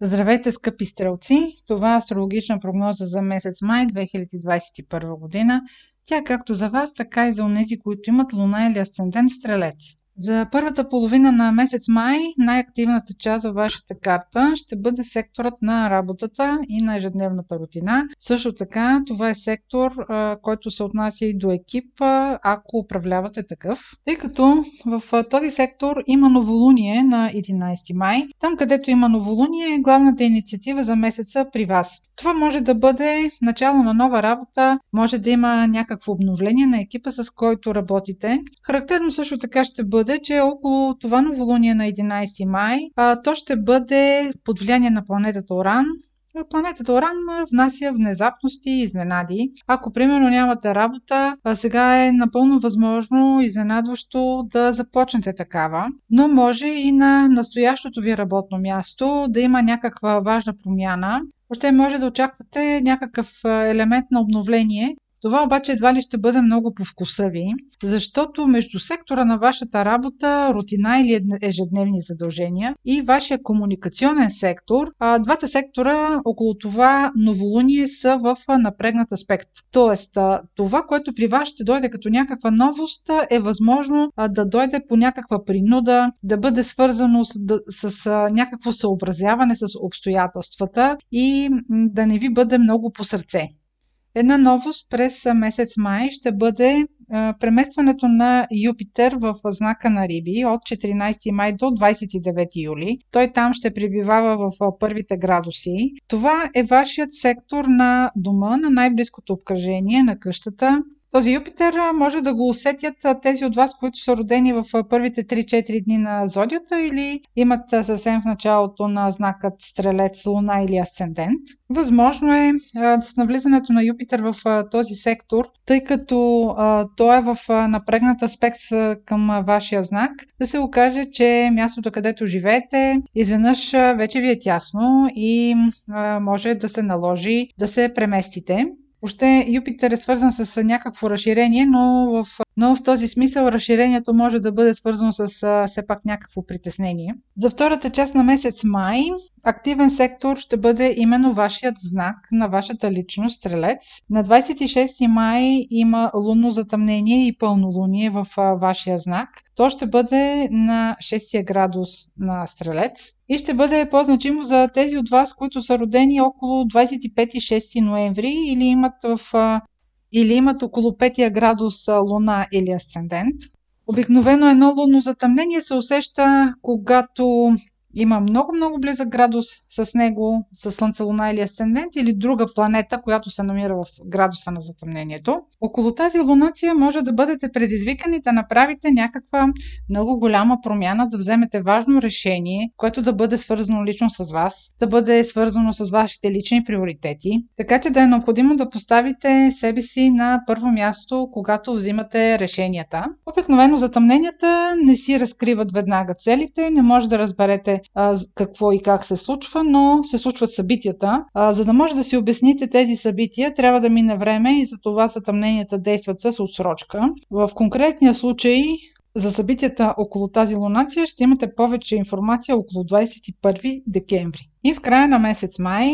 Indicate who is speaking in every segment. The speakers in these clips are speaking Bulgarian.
Speaker 1: Здравейте, скъпи стрелци! Това е астрологична прогноза за месец май 2021 година. Тя както за вас, така и за онези, които имат луна или асцендент стрелец. За първата половина на месец май най-активната част във вашата карта ще бъде секторът на работата и на ежедневната рутина. Също така, това е сектор, който се отнася и до екип, ако управлявате такъв. Тъй като в този сектор има новолуние на 11 май. Там, където има новолуние, главната инициатива за месеца при вас. Това може да бъде начало на нова работа, може да има някакво обновление на екипа, с който работите. Характерно също така ще бъде, че около това новолуние на 11 май, а, то ще бъде под влияние на планетата Оран, Планетата Оран внася внезапности и изненади. Ако, примерно, нямате работа, сега е напълно възможно изненадващо да започнете такава. Но може и на настоящото ви работно място да има някаква важна промяна, още може да очаквате някакъв елемент на обновление. Това обаче едва ли ще бъде много по вкуса ви, защото между сектора на вашата работа, рутина или ежедневни задължения и вашия комуникационен сектор, двата сектора около това новолуние са в напрегнат аспект. Тоест, това, което при вас ще дойде като някаква новост, е възможно да дойде по някаква принуда, да бъде свързано с, с някакво съобразяване с обстоятелствата и да не ви бъде много по сърце. Една новост през месец май ще бъде преместването на Юпитер в знака на Риби от 14 май до 29 юли. Той там ще пребивава в първите градуси. Това е вашият сектор на дома, на най-близкото обкръжение на къщата, този Юпитер може да го усетят тези от вас, които са родени в първите 3-4 дни на зодията или имат съвсем в началото на знакът Стрелец, Луна или Асцендент. Възможно е с навлизането на Юпитер в този сектор, тъй като той е в напрегнат аспект към вашия знак, да се окаже, че мястото, където живеете, изведнъж вече ви е тясно и може да се наложи да се преместите. Още Юпитер е свързан с някакво разширение, но в, но в този смисъл разширението може да бъде свързано с все пак някакво притеснение. За втората част на месец май активен сектор ще бъде именно вашият знак на вашата личност, стрелец. На 26 май има лунно затъмнение и пълнолуние в вашия знак. То ще бъде на 6 градус на стрелец и ще бъде по-значимо за тези от вас, които са родени около 25-6 ноември или имат, в, или имат около 5 градус луна или асцендент. Обикновено едно лунно затъмнение се усеща, когато има много-много близък градус с него, с Слънце, Луна или Асцендент или друга планета, която се намира в градуса на затъмнението. Около тази лунация може да бъдете предизвикани да направите някаква много голяма промяна, да вземете важно решение, което да бъде свързано лично с вас, да бъде свързано с вашите лични приоритети, така че да е необходимо да поставите себе си на първо място, когато взимате решенията. Обикновено затъмненията не си разкриват веднага целите, не може да разберете а, какво и как се случва, но се случват събитията. А, за да може да си обясните тези събития, трябва да мине време и за това сътъмненията действат с отсрочка. В конкретния случай за събитията около тази лунация ще имате повече информация около 21 декември. И в края на месец май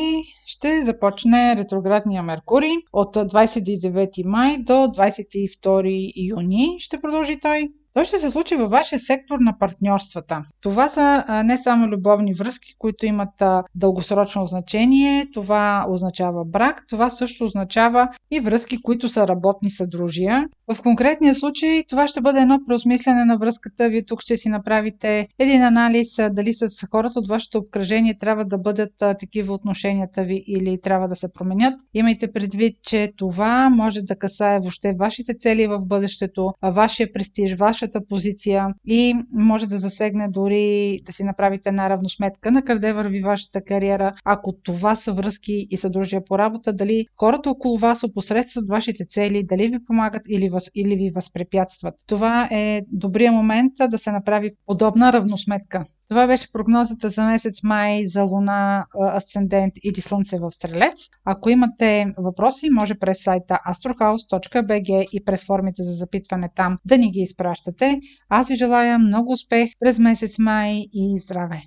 Speaker 1: ще започне ретроградния Меркурий от 29 май до 22 юни. Ще продължи той той ще се случи във вашия сектор на партньорствата. Това са не само любовни връзки, които имат дългосрочно значение, това означава брак, това също означава и връзки, които са работни съдружия. В конкретния случай това ще бъде едно преосмислене на връзката. Вие тук ще си направите един анализ дали с хората от вашето обкръжение трябва да бъдат такива отношенията ви или трябва да се променят. Имайте предвид, че това може да касае въобще вашите цели в бъдещето, вашия престиж, ваш вашата позиция и може да засегне дори да си направите една равносметка на къде върви вашата кариера, ако това са връзки и съдружия по работа, дали хората около вас опосредстват вашите цели, дали ви помагат или, въз, или ви възпрепятстват. Това е добрия момент да се направи подобна равносметка. Това беше прогнозата за месец май за Луна, Асцендент или Слънце в Стрелец. Ако имате въпроси, може през сайта astrohouse.bg и през формите за запитване там да ни ги изпращате. Аз ви желая много успех през месец май и здраве!